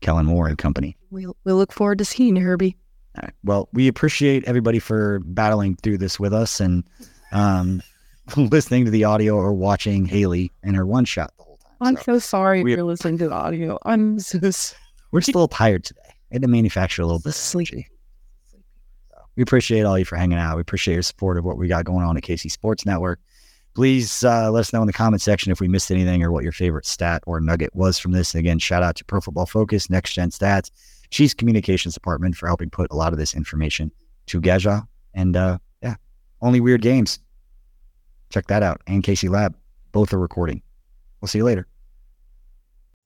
Kellen Moore and company. We we look forward to seeing you, Herbie. All right. Well, we appreciate everybody for battling through this with us and um, listening to the audio or watching Hayley and her one shot the whole time. I'm So so sorry we, you're listening to the audio. I'm so s- we're just a little tired today. I had to manufacture a little bit Sleepy. So we appreciate all you for hanging out. We appreciate your support of what we got going on at KC Sports Network. Please uh, let us know in the comment section if we missed anything or what your favorite stat or nugget was from this. And again, shout out to Pro Football Focus, Next Gen Stats, Chiefs Communications Department for helping put a lot of this information to Gaja. And uh, yeah, only weird games. Check that out. And Casey Lab. Both are recording. We'll see you later.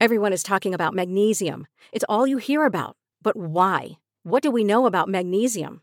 Everyone is talking about magnesium. It's all you hear about. But why? What do we know about magnesium?